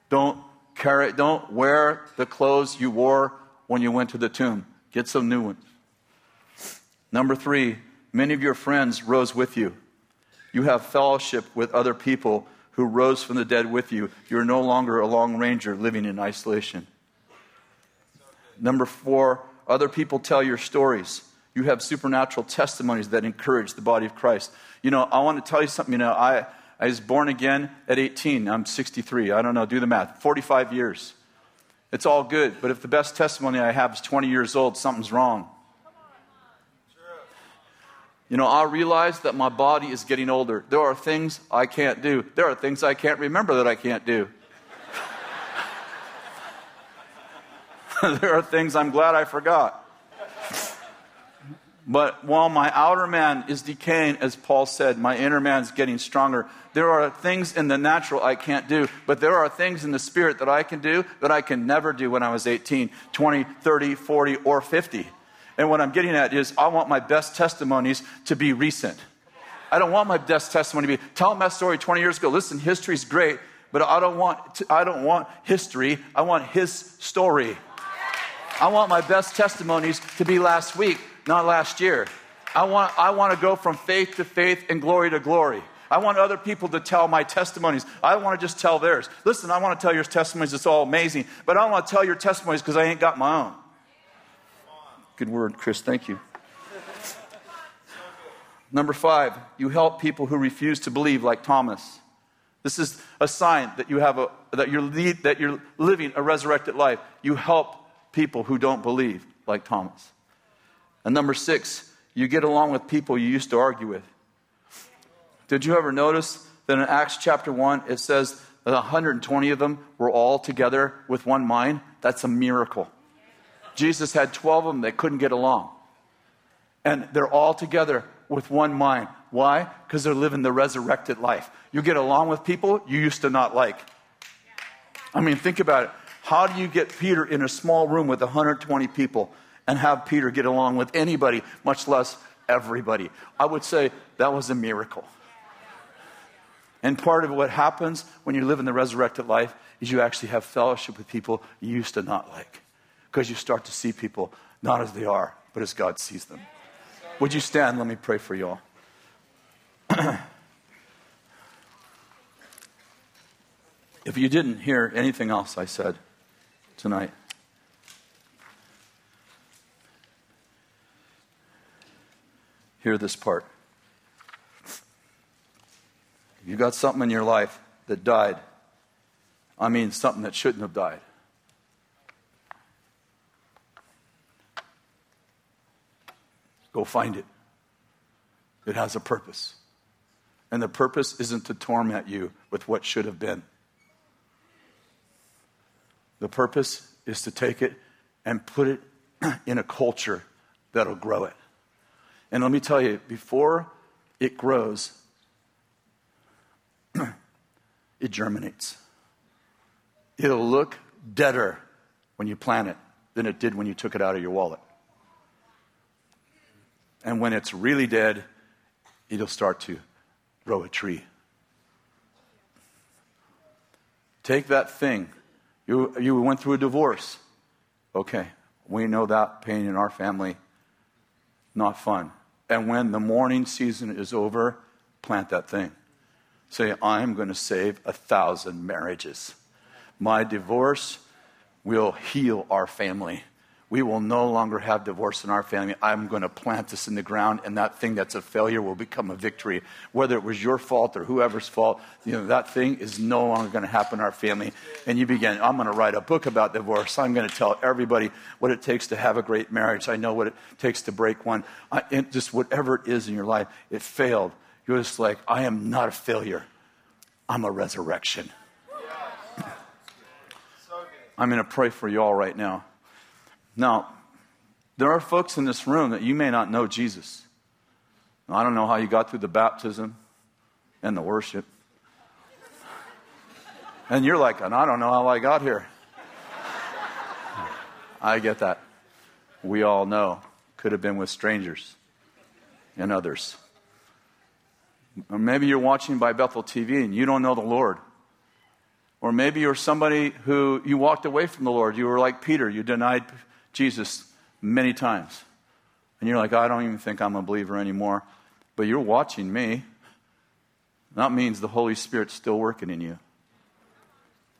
Don't carry, don't wear the clothes you wore when you went to the tomb. Get some new ones. Number three, many of your friends rose with you. You have fellowship with other people who rose from the dead with you. You're no longer a long ranger living in isolation. Number four, other people tell your stories. You have supernatural testimonies that encourage the body of Christ. You know, I want to tell you something. You know, I, I was born again at 18. I'm 63. I don't know, do the math. 45 years. It's all good, but if the best testimony I have is 20 years old, something's wrong. You know, I realize that my body is getting older. There are things I can't do. There are things I can't remember that I can't do. *laughs* there are things I'm glad I forgot. But while my outer man is decaying, as Paul said, my inner man is getting stronger. There are things in the natural I can't do, but there are things in the spirit that I can do that I can never do when I was 18, 20, 30, 40, or 50. And what I'm getting at is I want my best testimonies to be recent. I don't want my best testimony to be tell my story 20 years ago. Listen, history's great, but I don't want to, I don't want history. I want his story. I want my best testimonies to be last week, not last year. I want, I want to go from faith to faith and glory to glory. I want other people to tell my testimonies. I don't want to just tell theirs. Listen, I want to tell your testimonies. It's all amazing. But I don't want to tell your testimonies because I ain't got my own. Good word, Kris. Thank you. Number five, you help people who refuse to believe, like Thomas. This is a sign that you have a that you're lead, that you're living a resurrected life. You help people who don't believe, like Thomas. And number six, you get along with people you used to argue with. Did you ever notice that in Acts chapter 1, it says that 120 of them were all together with one mind? That's a miracle. Jesus had 12 of them that couldn't get along. And they're all together with one mind. Why? Because they're living the resurrected life. You get along with people you used to not like. I mean, think about it. How do you get Peter in a small room with 120 people and have Peter get along with anybody, much less everybody? I would say that was a miracle. And part of what happens when you live in the resurrected life is you actually have fellowship with people you used to not like because you start to see people not as they are, but as God sees them. Would you stand? Let me pray for you all. *clears throat* if you didn't hear anything else I said tonight, hear this part. If you got something in your life that died, I mean something that shouldn't have died. Go find it. It has a purpose. And the purpose isn't to torment you with what should have been. The purpose is to take it and put it *clears throat* in a culture that'll grow it. And let me tell you, before it grows, *clears throat* it germinates. It'll look deader when you plant it than it did when you took it out of your wallet. And when it's really dead, it'll start to grow a tree. Take that thing. You, you went through a divorce. Okay, we know that pain in our family, not fun. And when the mourning season is over, plant that thing. Say, I'm going to save a thousand marriages. My divorce will heal our family. We will no longer have divorce in our family. I'm going to plant this in the ground, and that thing that's a failure will become a victory. Whether it was your fault or whoever's fault, you know, that thing is no longer going to happen in our family. And you begin, I'm going to write a book about divorce. I'm going to tell everybody what it takes to have a great marriage. I know what it takes to break one. I, just whatever it is in your life, it failed. You're just like, I am not a failure. I'm a resurrection. I'm going to pray for you all right now. Now, there are folks in this room that you may not know Jesus. I don't know how you got through the baptism and the worship. And you're like, and I don't know how I got here. I get that. We all know. Could have been with strangers and others. Or maybe you're watching by Bethel TV and you don't know the Lord. Or maybe you're somebody who you walked away from the Lord. You were like Peter, you denied Jesus many times. And you're like, oh, I don't even think I'm a believer anymore. But you're watching me. That means the Holy Spirit's still working in you.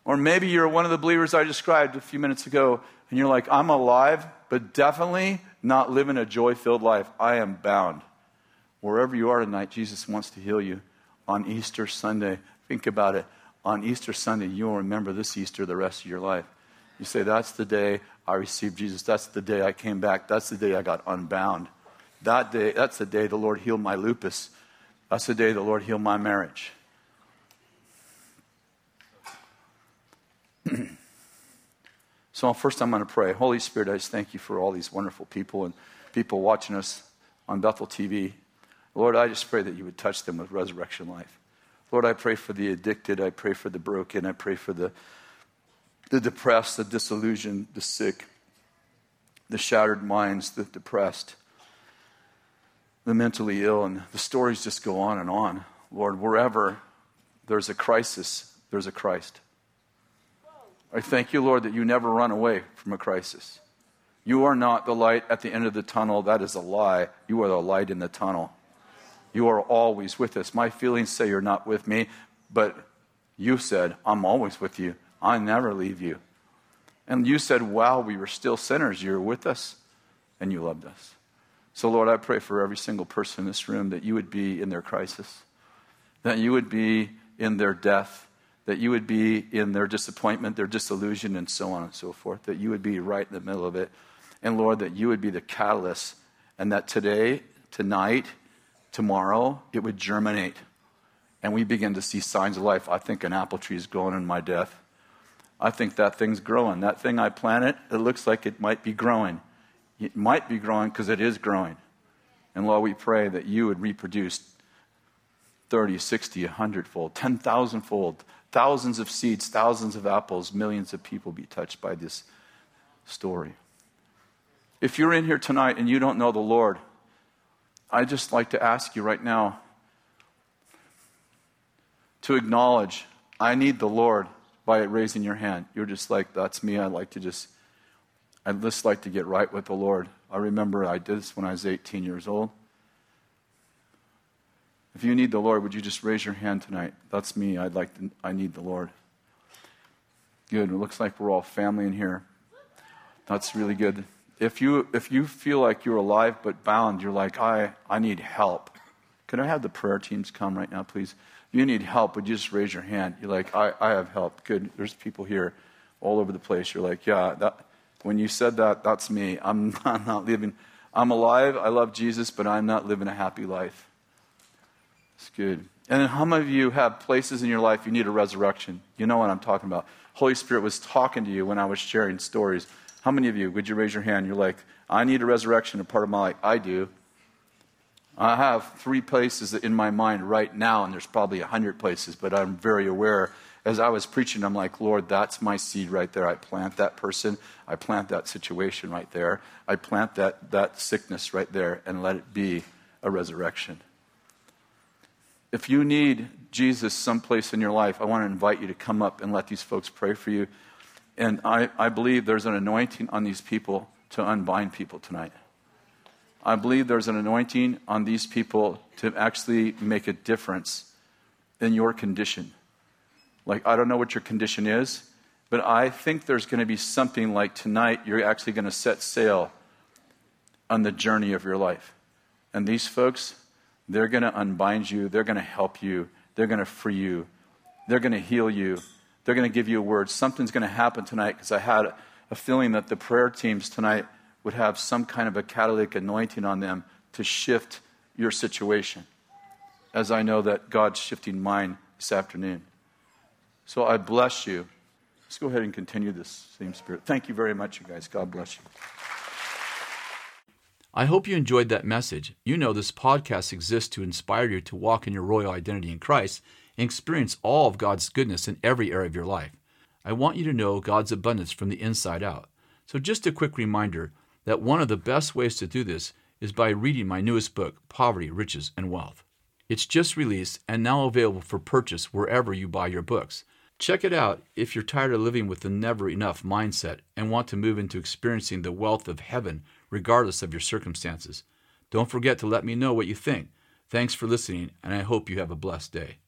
Or maybe you're one of the believers I described a few minutes ago, and you're like, I'm alive, but definitely not living a joy filled life. I am bound. Wherever you are tonight, Jesus wants to heal you. On Easter Sunday, think about it. On Easter Sunday, you'll remember this Easter the rest of your life. You say, That's the day I received Jesus. That's the day I came back. That's the day I got unbound. That day, that's the day the Lord healed my lupus. That's the day the Lord healed my marriage. *clears throat* so, first, I'm going to pray. Holy Spirit, I just thank you for all these wonderful people and people watching us on Bethel TV. Lord, I just pray that you would touch them with resurrection life. Lord, I pray for the addicted. I pray for the broken. I pray for the the depressed, the disillusioned, the sick, the shattered minds, the depressed, the mentally ill, and the stories just go on and on. Lord, wherever there's a crisis, there's a Christ. I thank you, Lord, that you never run away from a crisis. You are not the light at the end of the tunnel. That is a lie. You are the light in the tunnel. You are always with us. My feelings say you're not with me, but you said, I'm always with you. I never leave you. And you said, while we were still sinners, you were with us and you loved us. So, Lord, I pray for every single person in this room that you would be in their crisis, that you would be in their death, that you would be in their disappointment, their disillusion, and so on and so forth, that you would be right in the middle of it. And, Lord, that you would be the catalyst, and that today, tonight, tomorrow, it would germinate. And we begin to see signs of life. I think an apple tree is growing in my death. I think that thing's growing. That thing I planted, it looks like it might be growing. It might be growing because it is growing. And Lord, we pray that you would reproduce 30, 60, 100 fold, 10,000 fold, thousands of seeds, thousands of apples, millions of people be touched by this story. If you're in here tonight and you don't know the Lord, I'd just like to ask you right now to acknowledge I need the Lord by raising your hand. You're just like, that's me. I'd like to just, I just like to get right with the Lord. I remember I did this when I was 18 years old. If you need the Lord, would you just raise your hand tonight? That's me. I'd like to, I need the Lord. Good. It looks like we're all family in here. That's really good. If you if you feel like you're alive but bound, you're like, I, I need help. Can I have the prayer teams come right now, please? You need help, would you just raise your hand? You're like, I, I have help. Good. There's people here all over the place. You're like, yeah, that, when you said that, that's me. I'm, *laughs* I'm not living. I'm alive. I love Jesus, but I'm not living a happy life. It's good. And how many of you have places in your life you need a resurrection? You know what I'm talking about. Holy Spirit was talking to you when I was sharing stories. How many of you, would you raise your hand? You're like, I need a resurrection, a part of my life. I do. I have three places in my mind right now, and there's probably a hundred places, but I'm very aware. As I was preaching, I'm like, Lord, that's my seed right there. I plant that person. I plant that situation right there. I plant that, that sickness right there and let it be a resurrection. If you need Jesus someplace in your life, I want to invite you to come up and let these folks pray for you. And I, I believe there's an anointing on these people to unbind people tonight. I believe there's an anointing on these people to actually make a difference in your condition. Like, I don't know what your condition is, but I think there's going to be something like tonight you're actually going to set sail on the journey of your life. And these folks, they're going to unbind you, they're going to help you, they're going to free you, they're going to heal you, they're going to give you a word. Something's going to happen tonight because I had a feeling that the prayer teams tonight would have some kind of a catalytic anointing on them to shift your situation, as I know that God's shifting mine this afternoon. So I bless you. Let's go ahead and continue this same spirit. Thank you very much, you guys. God bless you. I hope you enjoyed that message. You know, this podcast exists to inspire you to walk in your royal identity in Christ and experience all of God's goodness in every area of your life. I want you to know God's abundance from the inside out. So, just a quick reminder that one of the best ways to do this is by reading my newest book, Poverty, Riches, and Wealth. It's just released and now available for purchase wherever you buy your books. Check it out if you're tired of living with the never enough mindset and want to move into experiencing the wealth of heaven regardless of your circumstances. Don't forget to let me know what you think. Thanks for listening, and I hope you have a blessed day.